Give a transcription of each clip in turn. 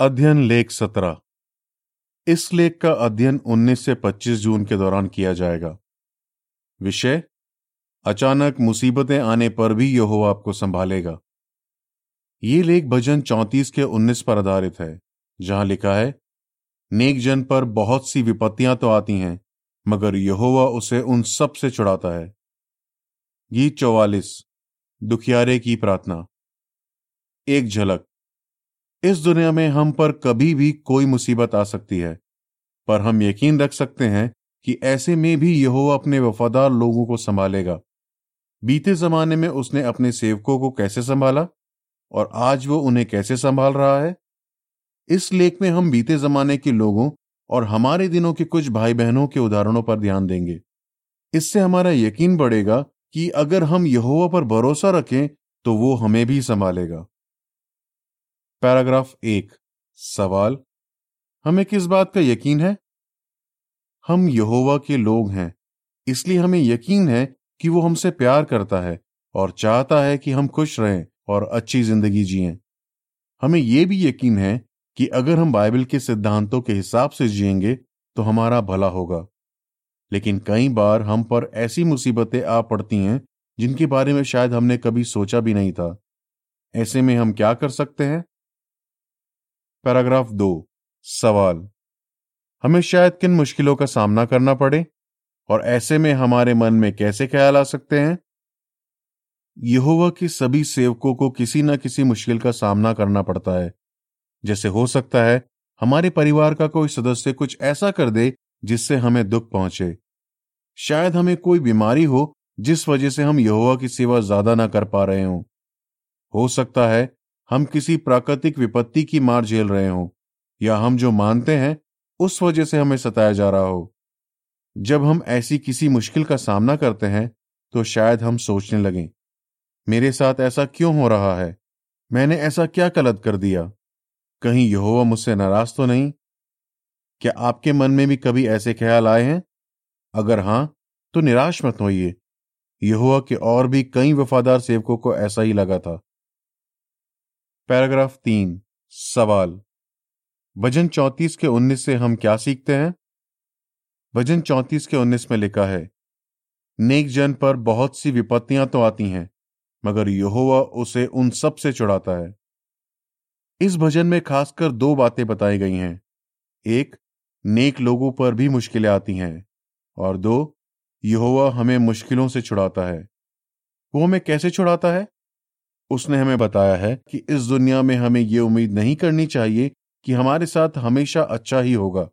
अध्ययन लेख सत्रह। इस लेख का अध्ययन 19 से 25 जून के दौरान किया जाएगा। विषय, अचानक मुसीबतें आने पर भी यहोवा आपको संभालेगा। ये लेख भजन 34 के 19 पर आधारित है, जहाँ लिखा है, नेक जन पर बहुत सी विपत्तियाँ तो आती हैं, मगर यहोवा उसे उन सबसे छुड़ाता है। गीत चौवालिस, दुखियारे की प्रार्थना। एक झलक इस दुनिया में हम पर कभी भी कोई मुसीबत आ सकती है। पर हम यकीन रख सकते हैं कि ऐसे में भी यहोवा अपने वफादार लोगों को संभालेगा। बीते जमाने में उसने अपने सेवकों को कैसे संभाला? और आज वो उन्हें कैसे संभाल रहा है? इस लेख में हम बीते जमाने के लोगों और हमारे दिनों के कुछ भाई बहनों के उदाहरणों पर ध्यान देंगे। इससे हमारा यकीन बढ़ेगा कि अगर हम यहोवा पर भरोसा रखें तो वो हमें भी संभालेगा। पैराग्राफ एक, सवाल, हमें किस बात का यकीन है? हम यहोवा के लोग हैं, इसलिए हमें यकीन है कि वो हमसे प्यार करता है और चाहता है कि हम खुश रहें और अच्छी ज़िंदगी जिएँ। हमें यह भी यकीन है कि अगर हम बाइबल के सिद्धांतों के हिसाब से जिएँगे तो हमारा भला होगा। लेकिन कई बार हम पर ऐसी मुसीबतें आ पड़ती हैं, जिनके बारे में शायद हमने कभी सोचा भी नहीं था। ऐसे में हम क्या कर सकते हैं? पैराग्राफ दो, सवाल। हमें शायद किन मुश्किलों का सामना करना पड़े और ऐसे में हमारे मन में कैसे ख्याल आ सकते हैं? यहोवा के सभी सेवकों को किसी न किसी मुश्किल का सामना करना पड़ता है। जैसे हो सकता है हमारे परिवार का कोई सदस्य कुछ ऐसा कर दे जिससे हमें दुख पहुँचे। शायद हमें कोई बीमारी हो जिस वजह से हम यहोवा की सेवा ज़्यादा ना कर पा रहे हों। हो सकता है हम किसी प्राकृतिक विपत्ति की मार झेल रहे हों, या हम जो मानते हैं, उस वजह से हमें सताया जा रहा हो। जब हम ऐसी किसी मुश्किल का सामना करते हैं तो शायद हम सोचने लगें, मेरे साथ ऐसा क्यों हो रहा है? मैंने ऐसा क्या गलत कर दिया? कहीं यहोवा मुझसे नाराज़ तो नहीं? क्या आपके मन में भी कभी ऐसे ख्याल आए हैं? अगर हाँ तो निराश मत होइए। यहोवा के और भी कई वफादार सेवकों को ऐसा ही लगा था। पैराग्राफ तीन, सवाल। भजन चौतीस के उन्नीस से हम क्या सीखते हैं? भजन चौतीस के उन्नीस में लिखा है, नेक जन पर बहुत सी विपत्तियाँ तो आती हैं, मगर यहोवा उसे उन सबसे चुड़ाता है। इस भजन में खासकर दो बातें बताई गई हैं। एक, नेक लोगों पर भी मुश्किलें आती हैं, और दो, यहोवा हमें मुश्किलों से छुड़ाता है। वो हमें कैसे छुड़ाता है? उसने हमें बताया है कि इस दुनिया में हमें ये उम्मीद नहीं करनी चाहिए कि हमारे साथ हमेशा अच्छा ही होगा।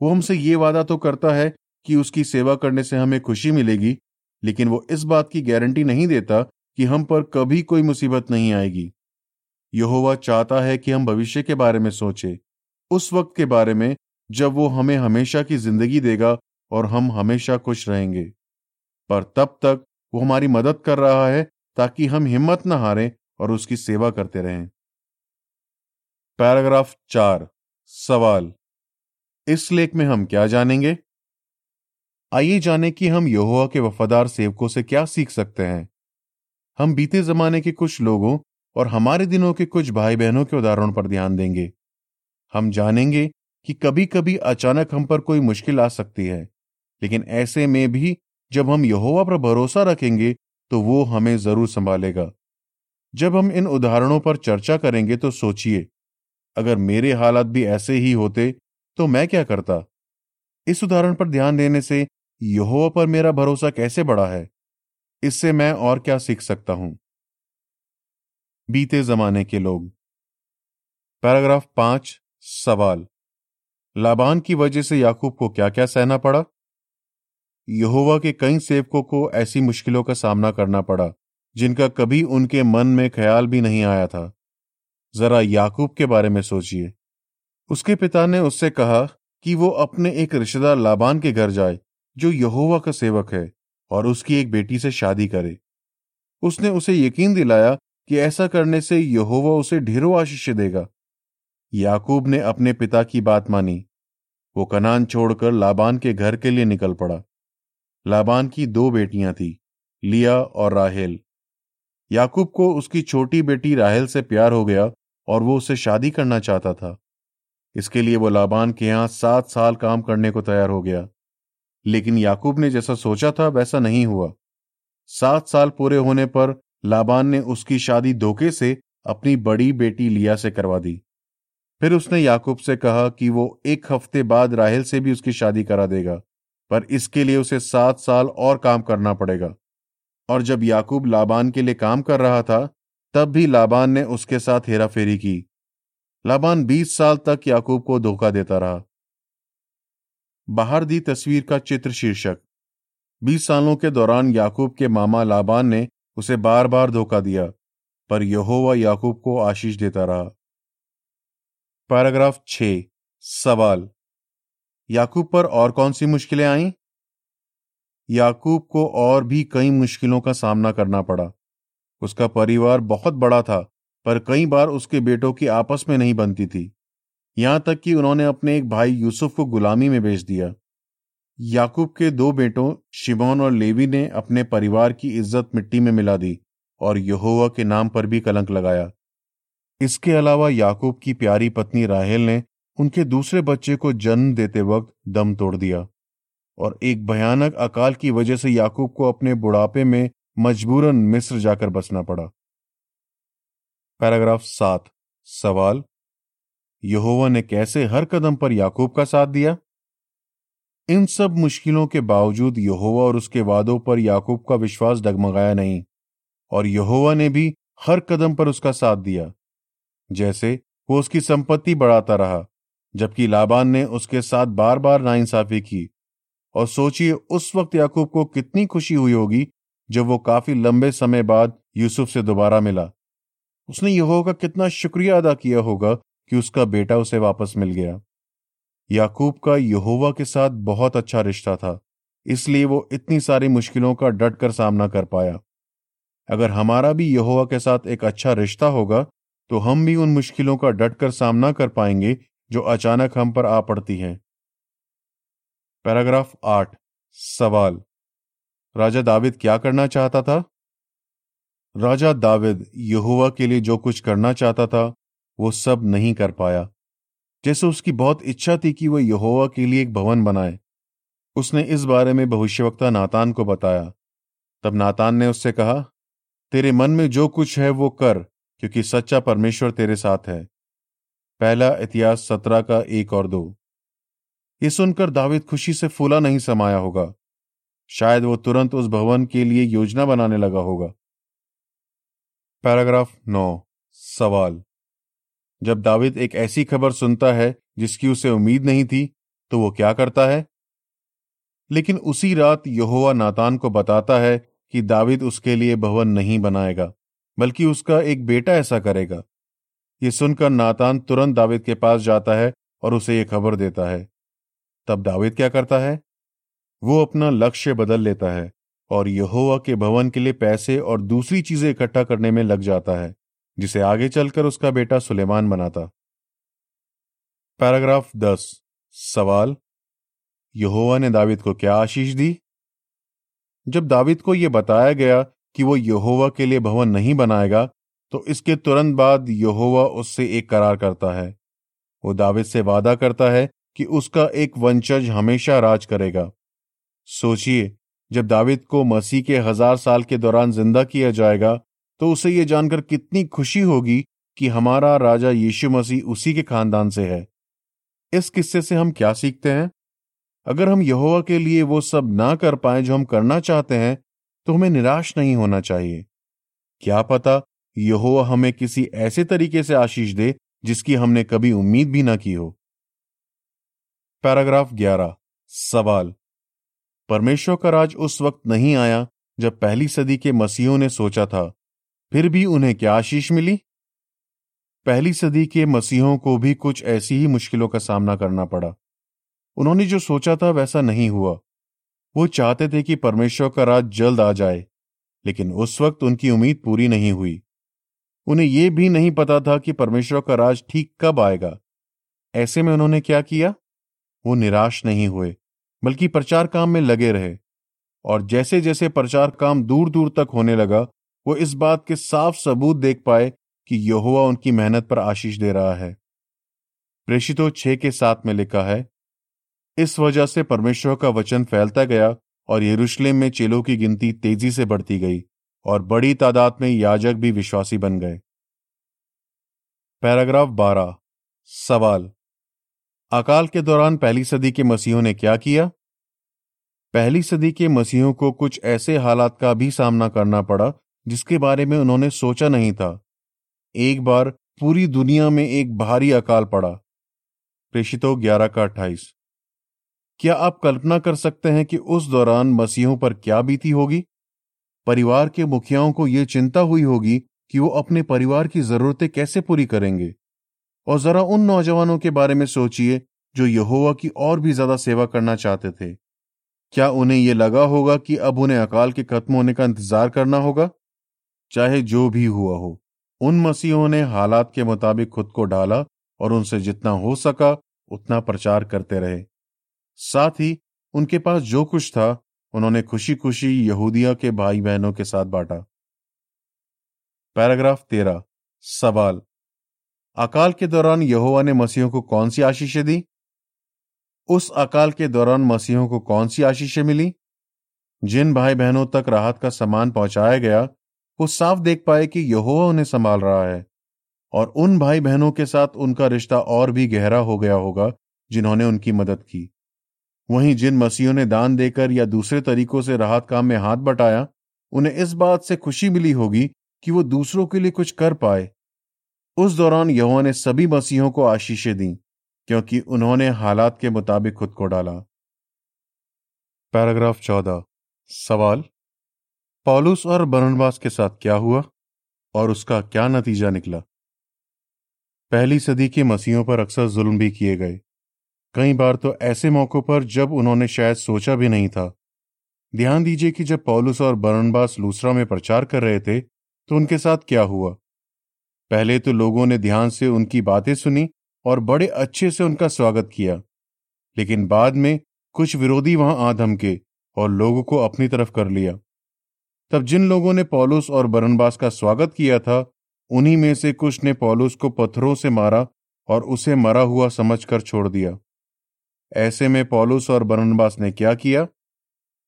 वो हमसे ये वादा तो करता है कि उसकी सेवा करने से हमें खुशी मिलेगी, लेकिन वो इस बात की गारंटी नहीं देता कि हम पर कभी कोई मुसीबत नहीं आएगी। यहोवा चाहता है कि हम भविष्य के बारे में सोचे। उस वक्त के बारे में जब वो हमें हमेशा की ज़िंदगी देगा और हम हमेशा खुश रहेंगे। पर तब तक वो हमारी मदद कर रहा है ताकि हम हिम्मत न हारें और उसकी सेवा करते रहें। पैराग्राफ चार, सवाल। इस लेख में हम क्या जानेंगे? आइए जाने कि हम यहोवा के वफादार सेवकों से क्या सीख सकते हैं। हम बीते जमाने के कुछ लोगों और हमारे दिनों के कुछ भाई बहनों के उदाहरणों पर ध्यान देंगे। हम जानेंगे कि कभी कभी अचानक हम पर कोई मुश्किल आ सकती है, लेकिन ऐसे में भी जब हम यहोवा पर भरोसा रखेंगे तो वो हमें ज़रूर संभालेगा। जब हम इन उदाहरणों पर चर्चा करेंगे तो सोचिए, अगर मेरे हालात भी ऐसे ही होते तो मैं क्या करता? इस उदाहरण पर ध्यान देने से यहोवा पर मेरा भरोसा कैसे बढ़ा है? इससे मैं और क्या सीख सकता हूँ? बीते जमाने के लोग। पैराग्राफ पाँच, सवाल। लाबान की वजह से याकूब को क्या क्या सहना पड़ा? यहोवा के कई सेवकों को ऐसी मुश्किलों का सामना करना पड़ा, जिनका कभी उनके मन में ख्याल भी नहीं आया था। जरा याकूब के बारे में सोचिए। उसके पिता ने उससे कहा कि वो अपने एक रिश्तेदार लाबान के घर जाए, जो यहोवा का सेवक है, और उसकी एक बेटी से शादी करे। उसने उसे यकीन दिलाया कि ऐसा करने से यहोवा उसे ढेरों आशीष देगा। याकूब ने अपने पिता की बात मानी। वो कनान छोड़कर लाबान के घर के लिए निकल पड़ा। लाबान की दो बेटियाँ थी, लिया और राहेल। याकूब को उसकी छोटी बेटी राहेल से प्यार हो गया और वो उसे शादी करना चाहता था। इसके लिए वो लाबान के यहाँ सात साल काम करने को तैयार हो गया। लेकिन याकूब ने जैसा सोचा था, वैसा नहीं हुआ। सात साल पूरे होने पर लाबान ने उसकी शादी धोखे से अपनी बड़ी बेटी लिया से करवा दी। फिर उसने याकूब से कहा कि वो एक हफ़्ते बाद राहेल से भी उसकी शादी करा देगा। पर इसके लिए उसे सात साल और काम करना पड़ेगा। और जब याकूब लाबान के लिए काम कर रहा था, तब भी लाबान ने उसके साथ हेराफेरी की। लाबान बीस साल तक याकूब को धोखा देता रहा। बाहर दी तस्वीर का चित्र शीर्षक। बीस सालों के दौरान याकूब के मामा लाबान ने उसे बार बार धोखा दिया, पर यहोवा याकूब को आशीष देता रहा। पैराग्राफ छ, सवाल। याकूब पर और कौन सी मुश्किलें आईं? याकूब को और भी कई मुश्किलों का सामना करना पड़ा। उसका परिवार बहुत बड़ा था, पर कई बार उसके बेटों की आपस में नहीं बनती थी। यहाँ तक कि उन्होंने अपने एक भाई यूसुफ को गुलामी में बेच दिया। याकूब के दो बेटों, शिमोन और लेवी ने अपने परिवार की इज़्ज़त मिट्टी में मिला दी और यहोवा के नाम पर भी कलंक लगाया। इसके अलावा याकूब की प्यारी पत्नी राहेल ने उनके दूसरे बच्चे को जन्म देते वक्त दम तोड़ दिया और एक भयानक अकाल की वजह से याकूब को अपने बुढ़ापे में मजबूरन मिस्र जाकर बसना पड़ा। पैराग्राफ सात, सवाल, यहोवा ने कैसे हर कदम पर याकूब का साथ दिया? इन सब मुश्किलों के बावजूद यहोवा और उसके वादों पर याकूब का विश्वास डगमगाया नहीं और यहोवा ने भी हर कदम पर उसका साथ दिया। जैसे वो उसकी संपत्ति बढ़ाता रहा जबकि लाबान ने उसके साथ बार बार नाइंसाफी की। और सोचिए, उस वक्त याकूब को कितनी खुशी हुई होगी, जब वो काफ़ी लंबे समय बाद यूसुफ से दोबारा मिला। उसने यहोवा का कितना शुक्रिया अदा किया होगा कि उसका बेटा उसे वापस मिल गया। याकूब का यहोवा के साथ बहुत अच्छा रिश्ता था, इसलिए वो इतनी सारी मुश्किलों का डट कर सामना कर पाया। अगर हमारा भी यहोवा के साथ एक अच्छा रिश्ता होगा तो हम भी उन मुश्किलों का डट कर सामना कर पाएँगे जो अचानक हम पर आ पड़ती हैं। पैराग्राफ आठ, सवाल। राजा दाविद क्या करना चाहता था? राजा दाविद यहुआ के लिए जो कुछ करना चाहता था, वो सब नहीं कर पाया। जैसे उसकी बहुत इच्छा थी कि वह यहोवा के लिए एक भवन बनाए। उसने इस बारे में भविष्यवक्ता नातान को बताया। तब नातान ने उससे कहा, तेरे मन में जो कुछ है वो कर, क्योंकि सच्चा परमेश्वर तेरे साथ है। पहला इतिहास सत्रह का एक और दो। ये सुनकर दाविद खुशी से फूला नहीं समाया होगा। शायद वो तुरंत उस भवन के लिए योजना बनाने लगा होगा। पैराग्राफ नौ, सवाल। जब दाविद एक ऐसी खबर सुनता है जिसकी उसे उम्मीद नहीं थी तो वो क्या करता है? लेकिन उसी रात यहोवा नातान को बताता है कि दाविद उसके लिए भवन नहीं बनाएगा, बल्कि उसका एक बेटा ऐसा करेगा। ये सुनकर नातान तुरंत दाविद के पास जाता है और उसे ये खबर देता है। तब दाविद क्या करता है? वो अपना लक्ष्य बदल लेता है और यहोवा के भवन के लिए पैसे और दूसरी चीज़ें इकट्ठा करने में लग जाता है, जिसे आगे चलकर उसका बेटा सुलेमान बनाता। पैराग्राफ दस। सवाल, यहोवा ने दाविद को क्या आशीष दी? जब दाविद को यह बताया गया कि वो यहोवा के लिए भवन नहीं बनाएगा तो इसके तुरंत बाद यहोवा उससे एक करार करता है। वो दाविद से वादा करता है कि उसका एक वंशज हमेशा राज करेगा। सोचिए, जब दाविद को मसीह के हज़ार साल के दौरान ज़िंदा किया जाएगा तो उसे यह जानकर कितनी खुशी होगी कि हमारा राजा यीशु मसीह उसी के खानदान से है। इस किस्से से हम क्या सीखते हैं? अगर हम यहोवा के लिए वो सब ना कर पाए जो हम करना चाहते हैं तो हमें निराश नहीं होना चाहिए। क्या पता यहोवा हमें किसी ऐसे तरीके से आशीष दे, जिसकी हमने कभी उम्मीद भी ना की हो। पैराग्राफ 11 सवाल। परमेश्वर का राज उस वक्त नहीं आया, जब पहली सदी के मसीहों ने सोचा था। फिर भी उन्हें क्या आशीष मिली? पहली सदी के मसीहों को भी कुछ ऐसी ही मुश्किलों का सामना करना पड़ा। उन्होंने जो सोचा था वैसा नहीं हुआ। वो चाहते थे कि परमेश्वर का राज जल्द आ जाए, लेकिन उस वक्त उनकी उम्मीद पूरी नहीं हुई। उन्हें यह भी नहीं पता था कि परमेश्वर का राज ठीक कब आएगा। ऐसे में उन्होंने क्या किया? वो निराश नहीं हुए, बल्कि प्रचार काम में लगे रहे। और जैसे जैसे प्रचार काम दूर दूर तक होने लगा, वो इस बात के साफ़ सबूत देख पाए कि यहोवा उनकी मेहनत पर आशीष दे रहा है। प्रेषितों छह के साथ में लिखा है, इस वजह से परमेश्वर का वचन फैलता गया और यरूशलेम में चेलों की गिनती तेज़ी से बढ़ती गई। और बड़ी तादाद में याजक भी विश्वासी बन गए। पैराग्राफ बारह। सवाल। अकाल के दौरान पहली सदी के मसीहों ने क्या किया? पहली सदी के मसीहों को कुछ ऐसे हालात का भी सामना करना पड़ा, जिसके बारे में उन्होंने सोचा नहीं था। एक बार पूरी दुनिया में एक भारी अकाल पड़ा। प्रेषितों ग्यारह का अट्ठाईस। क्या आप कल्पना कर सकते हैं कि उस दौरान मसीहों पर क्या बीती होगी? परिवार के मुखियाओं को यह चिंता हुई होगी कि वो अपने परिवार की जरूरतें कैसे पूरी करेंगे। और जरा उन नौजवानों के बारे में सोचिए, जो यहोवा की और भी ज़्यादा सेवा करना चाहते थे। क्या उन्हें यह लगा होगा कि अब उन्हें अकाल के खत्म होने का इंतज़ार करना होगा? चाहे जो भी हुआ हो, उन मसीहों ने हालात के मुताबिक खुद को डाला और उनसे जितना हो सका उतना प्रचार करते रहे। साथ ही, उनके पास जो कुछ था उन्होंने खुशी खुशी यहूदिया के भाई बहनों के साथ बांटा। पैराग्राफ तेरह, सवाल। अकाल के दौरान यहोवा ने मसीहों को कौन सी आशीषें दी? उस अकाल के दौरान मसीहों को कौन सी आशीषें मिली? जिन भाई बहनों तक राहत का सामान पहुँचाया गया, वो साफ़ देख पाए कि यहोवा उन्हें संभाल रहा है, और उन भाई बहनों के साथ उनका रिश्ता और भी गहरा हो गया होगा, जिन्होंने उनकी मदद की। वहीं जिन मसीहों ने दान देकर या दूसरे तरीकों से राहत काम में हाथ बटाया, उन्हें इस बात से खुशी मिली होगी कि वो दूसरों के लिए कुछ कर पाए। उस दौरान यहोवा ने सभी मसीहों को आशीषें दी, क्योंकि उन्होंने हालात के मुताबिक खुद को डाला। पैराग्राफ चौदह। सवाल, पॉलुस और बरनबास के साथ क्या हुआ और उसका क्या नतीजा निकला? पहली सदी के मसीहों पर अक्सर जुल्म भी किए गए। कई बार तो ऐसे मौकों पर जब उन्होंने शायद सोचा भी नहीं था। ध्यान दीजिए कि जब पॉलुस और बरनबास लूसरा में प्रचार कर रहे थे तो उनके साथ क्या हुआ? पहले तो लोगों ने ध्यान से उनकी बातें सुनी और बड़े अच्छे से उनका स्वागत किया। लेकिन बाद में कुछ विरोधी वहाँ आ धमके और लोगों को अपनी तरफ़ कर लिया। तब जिन लोगों ने पॉलुस और बरनबास का स्वागत किया था, उन्हीं में से कुछ ने पॉलुस को पत्थरों से मारा और उसे मरा हुआ समझकर छोड़ दिया। ऐसे में पॉलुस और बरनबास ने क्या किया?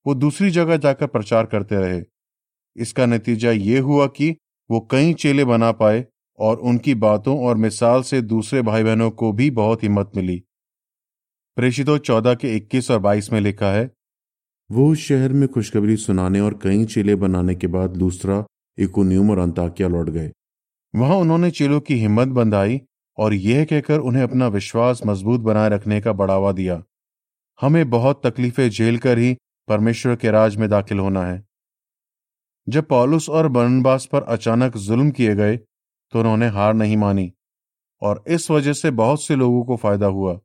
वो दूसरी जगह जाकर प्रचार करते रहे। इसका नतीजा ये हुआ कि वो कई चेले बना पाए और उनकी बातों और मिसाल से दूसरे भाई बहनों को भी बहुत हिम्मत मिली। प्रेषितों चौदह के इक्कीस और बाईस में लिखा है, वो उस शहर में खुशखबरी सुनाने और कई चेले बनाने के बाद दूसरा इकोन्यूम और अंताकिया लौट गए। वहाँ उन्होंने चेलों की हिम्मत बंधाई और यह कहकर उन्हें अपना विश्वास मज़बूत बनाए रखने का बढ़ावा दिया। हमें बहुत तकलीफें झेल कर ही परमेश्वर के राज में दाखिल होना है। जब पॉलुस और बरनबास पर अचानक जुल्म किए गए तो उन्होंने हार नहीं मानी और इस वजह से बहुत से लोगों को फ़ायदा हुआ।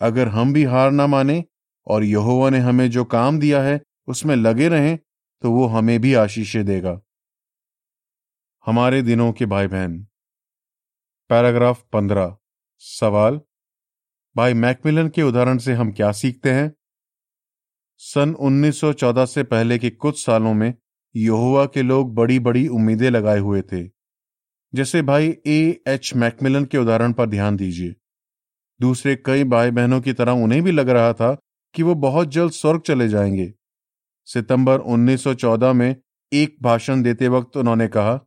अगर हम भी हार ना माने और यहोवा ने हमें जो काम दिया है, उसमें लगे रहें तो वो हमें भी आशीषें देगा। हमारे दिनों के भाई बहन पैराग्राफ पंद्रह। सवाल, भाई मैकमिलन के उदाहरण से हम क्या सीखते हैं? सन 1914 से पहले के कुछ सालों में यहोवा के लोग बड़ी बड़ी उम्मीदें लगाए हुए थे। जैसे भाई ए. एच. मैकमिलन के उदाहरण पर ध्यान दीजिए। दूसरे कई भाई बहनों की तरह उन्हें भी लग रहा था कि वो बहुत जल्द स्वर्ग चले जाएँगे। सितंबर 1914 में एक भाषण देते वक्त उन्होंने कहा,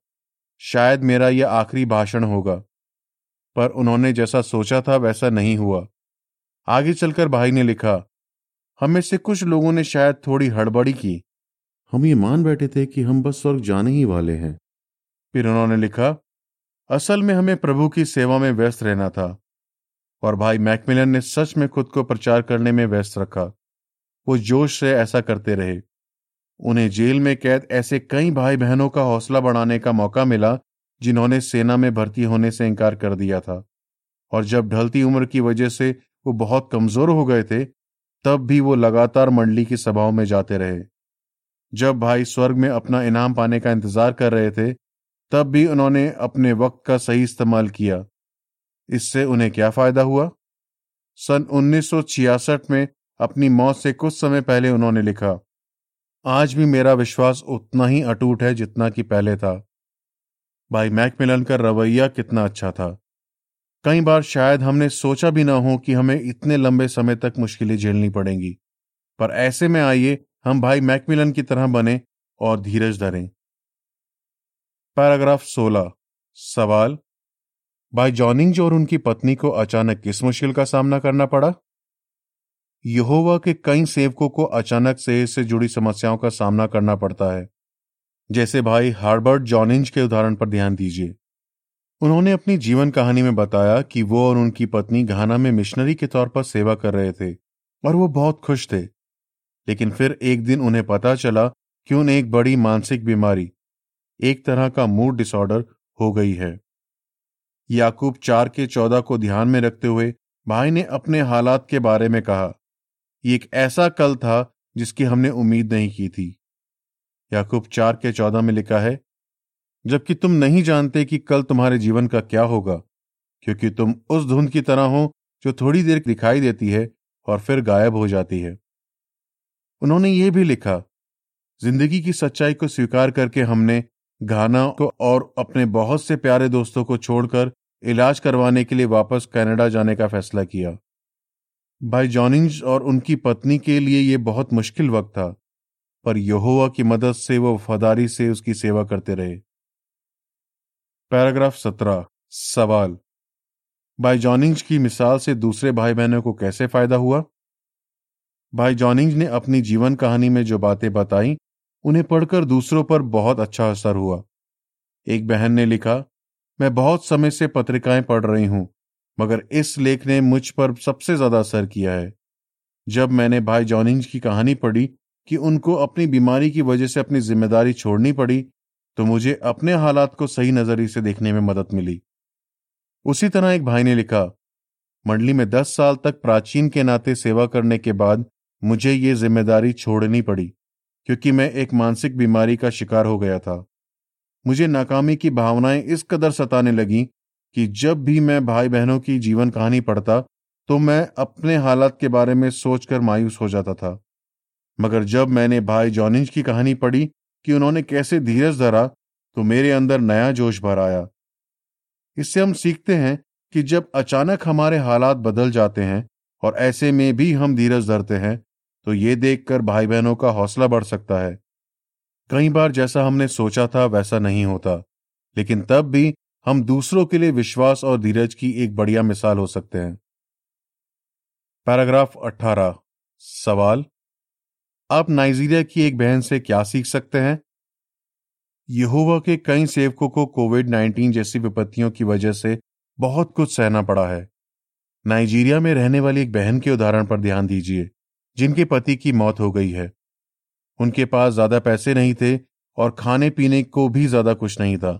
शायद मेरा यह आखिरी भाषण होगा। पर उन्होंने जैसा सोचा था वैसा नहीं हुआ। आगे चलकर भाई ने लिखा हमें से कुछ लोगों ने शायद थोड़ी हड़बड़ी की। हम ये मान बैठे थे कि हम बस स्वर्ग जाने ही वाले हैं। फिर उन्होंने लिखा असल में हमें प्रभु की सेवा में व्यस्त रहना था और भाई मैकमिलन ने सच में खुद को प्रचार करने में व्यस्त रखा। वो जोश से ऐसा करते रहे। उन्हें जेल में कैद ऐसे कई भाई बहनों का हौसला बढ़ाने का मौका मिला जिन्होंने सेना में भर्ती होने से इनकार कर दिया था। और जब ढलती उम्र की वजह से वो बहुत कमज़ोर हो गए थे, तब भी वो लगातार मंडली की सभाओं में जाते रहे। जब भाई स्वर्ग में अपना इनाम पाने का इंतज़ार कर रहे थे, तब भी उन्होंने अपने वक्त का सही इस्तेमाल किया। इससे उन्हें क्या फ़ायदा हुआ? सन 1966 में अपनी मौत से कुछ समय पहले उन्होंने लिखा, आज भी मेरा विश्वास उतना ही अटूट है जितना कि पहले था। भाई मैकमिलन का रवैया कितना अच्छा था। कई बार शायद हमने सोचा भी ना हो कि हमें इतने लंबे समय तक मुश्किलें झेलनी पड़ेंगी। पर ऐसे में आइए, हम भाई मैकमिलन की तरह बने और धीरज धरें। पैराग्राफ 16 सवाल, भाई जॉनिंग और उनकी पत्नी को अचानक किस मुश्किल का सामना करना पड़ा? यहोवा के कई सेवकों को अचानक से इससे जुड़ी समस्याओं का सामना करना पड़ता है। जैसे भाई हार्बर्ट जॉनिंज के उदाहरण पर ध्यान दीजिए। उन्होंने अपनी जीवन कहानी में बताया कि वो और उनकी पत्नी घाना में मिशनरी के तौर पर सेवा कर रहे थे और वो बहुत खुश थे। लेकिन फिर एक दिन उन्हें पता चला कि उन्हें एक बड़ी मानसिक बीमारी, एक तरह का मूड डिसऑर्डर हो गई है। याकूब चार के चौदह को ध्यान में रखते हुए भाई ने अपने हालात के बारे में कहा एक ऐसा कल था जिसकी हमने उम्मीद नहीं की थी। याकूब चार के चौदह में लिखा है, जबकि तुम नहीं जानते कि कल तुम्हारे जीवन का क्या होगा, क्योंकि तुम उस धुंध की तरह हो जो थोड़ी देर दिखाई देती है और फिर गायब हो जाती है। उन्होंने ये भी लिखा, ज़िंदगी की सच्चाई को स्वीकार करके हमने घाना को और अपने बहुत से प्यारे दोस्तों को छोड़कर इलाज करवाने के लिए वापस कनाडा जाने का फैसला किया। भाई जॉनिंज और उनकी पत्नी के लिए यह बहुत मुश्किल वक्त था। पर यहोवा की मदद से वो वफादारी से उसकी सेवा करते रहे। पैराग्राफ सत्रह, सवाल। भाई जॉनिंज की मिसाल से दूसरे भाई बहनों को कैसे फ़ायदा हुआ? भाई जॉनिंज ने अपनी जीवन कहानी में जो बातें बताई, उन्हें पढ़कर दूसरों पर बहुत अच्छा असर हुआ। एक बहन ने लिखा, मैं बहुत समय से पत्रिकाएँ पढ़ रही हूँ, मगर इस लेख ने मुझ पर सबसे ज़्यादा असर किया है। जब मैंने भाई जॉनिंज की कहानी पढ़ी कि उनको अपनी बीमारी की वजह से अपनी ज़िम्मेदारी छोड़नी पड़ी तो मुझे अपने हालात को सही नज़रिए से देखने में मदद मिली। उसी तरह एक भाई ने लिखा, मंडली में दस साल तक प्राचीन के नाते सेवा करने के बाद मुझे ये ज़िम्मेदारी छोड़नी पड़ी, क्योंकि मैं एक मानसिक बीमारी का शिकार हो गया था। मुझे नाकामी की भावनाएँ इस कदर सताने लगी कि जब भी मैं भाई बहनों की जीवन कहानी पढ़ता तो मैं अपने हालात के बारे में सोचकर मायूस हो जाता था। मगर जब मैंने भाई जॉनिंज की कहानी पढ़ी कि उन्होंने कैसे धीरज धरा तो मेरे अंदर नया जोश भर आया। इससे हम सीखते हैं कि जब अचानक हमारे हालात बदल जाते हैं और ऐसे में भी हम धीरज धरते हैं तो ये देखकर भाई बहनों का हौसला बढ़ सकता है। कई बार जैसा हमने सोचा था, वैसा नहीं होता, लेकिन तब भी हम दूसरों के लिए विश्वास और धीरज की एक बढ़िया मिसाल हो सकते हैं। पैराग्राफ 18 सवाल आप नाइजीरिया की एक बहन से क्या सीख सकते हैं? यहोवा के कई सेवकों को कोविड 19 जैसी विपत्तियों की वजह से बहुत कुछ सहना पड़ा है। नाइजीरिया में रहने वाली एक बहन के उदाहरण पर ध्यान दीजिए, जिनके पति की मौत हो गई है। उनके पास ज़्यादा पैसे नहीं थे और खाने पीने को भी ज़्यादा कुछ नहीं था।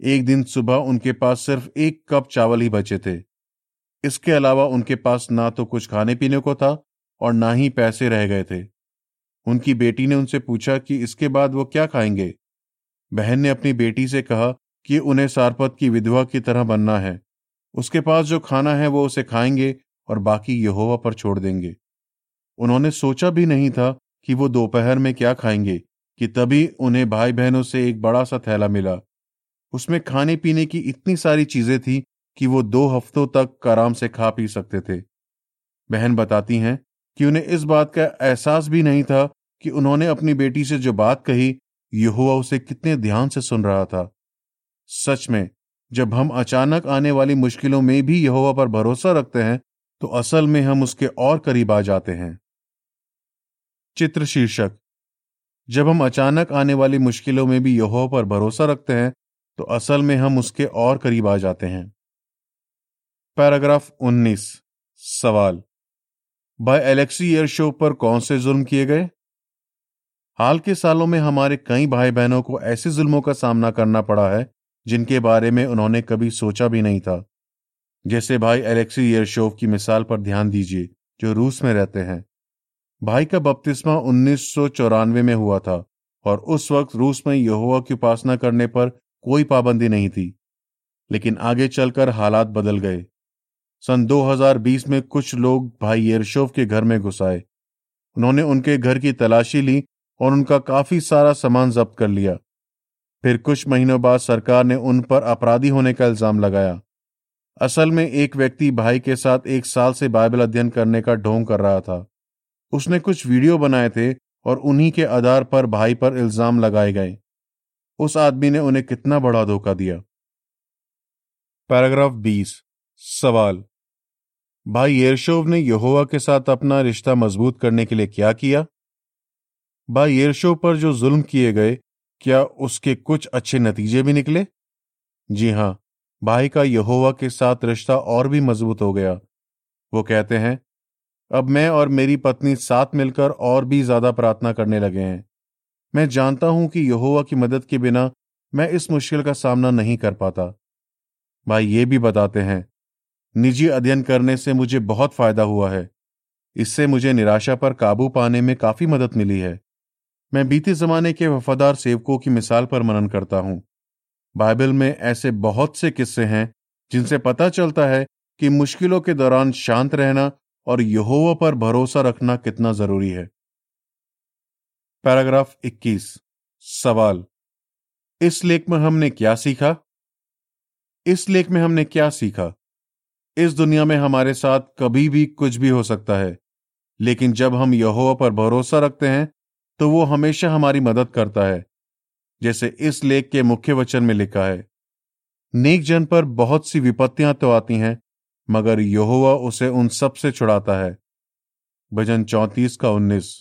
एक दिन सुबह उनके पास सिर्फ़ एक कप चावल ही बचे थे। इसके अलावा उनके पास ना तो कुछ खाने पीने को था और ना ही पैसे रह गए थे। उनकी बेटी ने उनसे पूछा कि इसके बाद वो क्या खाएँगे? बहन ने अपनी बेटी से कहा कि उन्हें सारपत की विधवा की तरह बनना है। उसके पास जो खाना है वो उसे खाएँगे और बाकी यहोवा पर छोड़ देंगे। उन्होंने सोचा भी नहीं था कि वो दोपहर में क्या खाएँगे, कि तभी उन्हें भाई बहनों से एक बड़ा सा थैला मिला। उसमें खाने पीने की इतनी सारी चीज़ें थी कि वो दो हफ्तों तक आराम से खा पी सकते थे। बहन बताती हैं कि उन्हें इस बात का एहसास भी नहीं था कि उन्होंने अपनी बेटी से जो बात कही यहुआ उसे कितने ध्यान से सुन रहा था। सच में, जब हम अचानक आने वाली मुश्किलों में भी यहोवा पर भरोसा रखते हैं तो असल में हम उसके और करीब आ जाते हैं। चित्र शीर्षक, जब हम अचानक आने वाली मुश्किलों में भी यहोवा पर भरोसा रखते हैं तो असल में हम उसके और करीब आ जाते हैं। पैराग्राफ 19 सवाल, बाय एलेक्सी एयर शो पर कौन से जुल्म किए गए? हाल के सालों में हमारे कई भाई बहनों को ऐसे जुल्मों का सामना करना पड़ा है, जिनके बारे में उन्होंने कभी सोचा भी नहीं था। जैसे भाई एलेक्सी येरशोव की मिसाल पर ध्यान दीजिए, जो रूस में रहते हैं। भाई का बपतिस्मा उन्नीस सौ चौरानवे में हुआ था, और उस वक्त रूस में यहोवा की उपासना करने पर कोई पाबंदी नहीं थी। लेकिन आगे चलकर हालात बदल गए। सन 2020 में कुछ लोग भाई येरशोव के घर में घुसाए उन्होंने उनके घर की तलाशी ली और उनका काफ़ी सारा सामान जब्त कर लिया। फिर कुछ महीनों बाद सरकार ने उन पर अपराधी होने का इल्ज़ाम लगाया। असल में एक व्यक्ति भाई के साथ एक साल से बाइबल अध्ययन करने का ढोंग कर रहा था। उसने कुछ वीडियो बनाए थे और उन्हीं के आधार पर भाई पर इल्ज़ाम लगाए गए। उस आदमी ने उन्हें कितना बड़ा धोखा दिया। पैराग्राफ 20 सवाल। भाई येरशोव ने यहोवा के साथ अपना रिश्ता मज़बूत करने के लिए क्या किया? भाई येरशोव पर जो जुल्म किए गए, क्या उसके कुछ अच्छे नतीजे भी निकले? जी हाँ, भाई का यहोवा के साथ रिश्ता और भी मज़बूत हो गया। वो कहते हैं, अब मैं और मेरी पत्नी साथ मिलकर और भी ज़्यादा प्रार्थना करने लगे हैं। मैं जानता हूँ कि यहोवा की मदद के बिना मैं इस मुश्किल का सामना नहीं कर पाता। भाई ये भी बताते हैं, निजी अध्ययन करने से मुझे बहुत फ़ायदा हुआ है। इससे मुझे निराशा पर काबू पाने में काफ़ी मदद मिली है। मैं बीते जमाने के वफादार सेवकों की मिसाल पर मनन करता हूँ। बाइबल में ऐसे बहुत से किस्से हैं, जिनसे पता चलता है कि मुश्किलों के दौरान शांत रहना और यहोवा पर भरोसा रखना कितना ज़रूरी है। पैराग्राफ 21 सवाल। इस लेख में हमने क्या सीखा? इस लेख में हमने क्या सीखा? इस दुनिया में हमारे साथ कभी भी कुछ भी हो सकता है, लेकिन जब हम यहोवा पर भरोसा रखते हैं तो वो हमेशा हमारी मदद करता है, जैसे इस लेख के मुख्य वचन में लिखा है। नेक जन पर बहुत सी विपत्तियाँ तो आती हैं, मगर यहोवा उसे उन सबसे छुड़ाता है। भजन चौतीस का उन्नीस।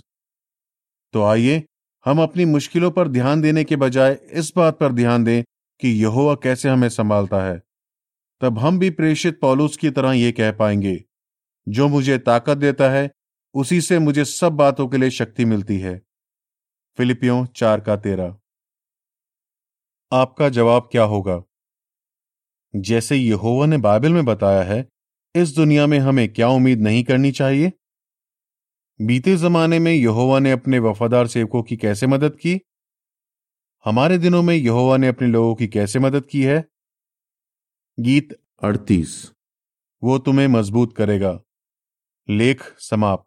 तो आइए, हम अपनी मुश्किलों पर ध्यान देने के बजाय इस बात पर ध्यान दें कि यहोवा कैसे हमें संभालता है। तब हम भी प्रेषित पौलुस की तरह ये कह पाएँगे, जो मुझे ताकत देता है, उसी से मुझे सब बातों के लिए शक्ति मिलती है। फिलिपियों चार का तेरह आपका जवाब क्या होगा? जैसे यहोवा ने बाइबल में बताया है, इस दुनिया में हमें क्या उम्मीद नहीं करनी चाहिए? बीते जमाने में यहोवा ने अपने वफादार सेवकों की कैसे मदद की? हमारे दिनों में यहोवा ने अपने लोगों की कैसे मदद की है? गीत अड़तीस। वो तुम्हें मज़बूत करेगा। लेख समाप्त।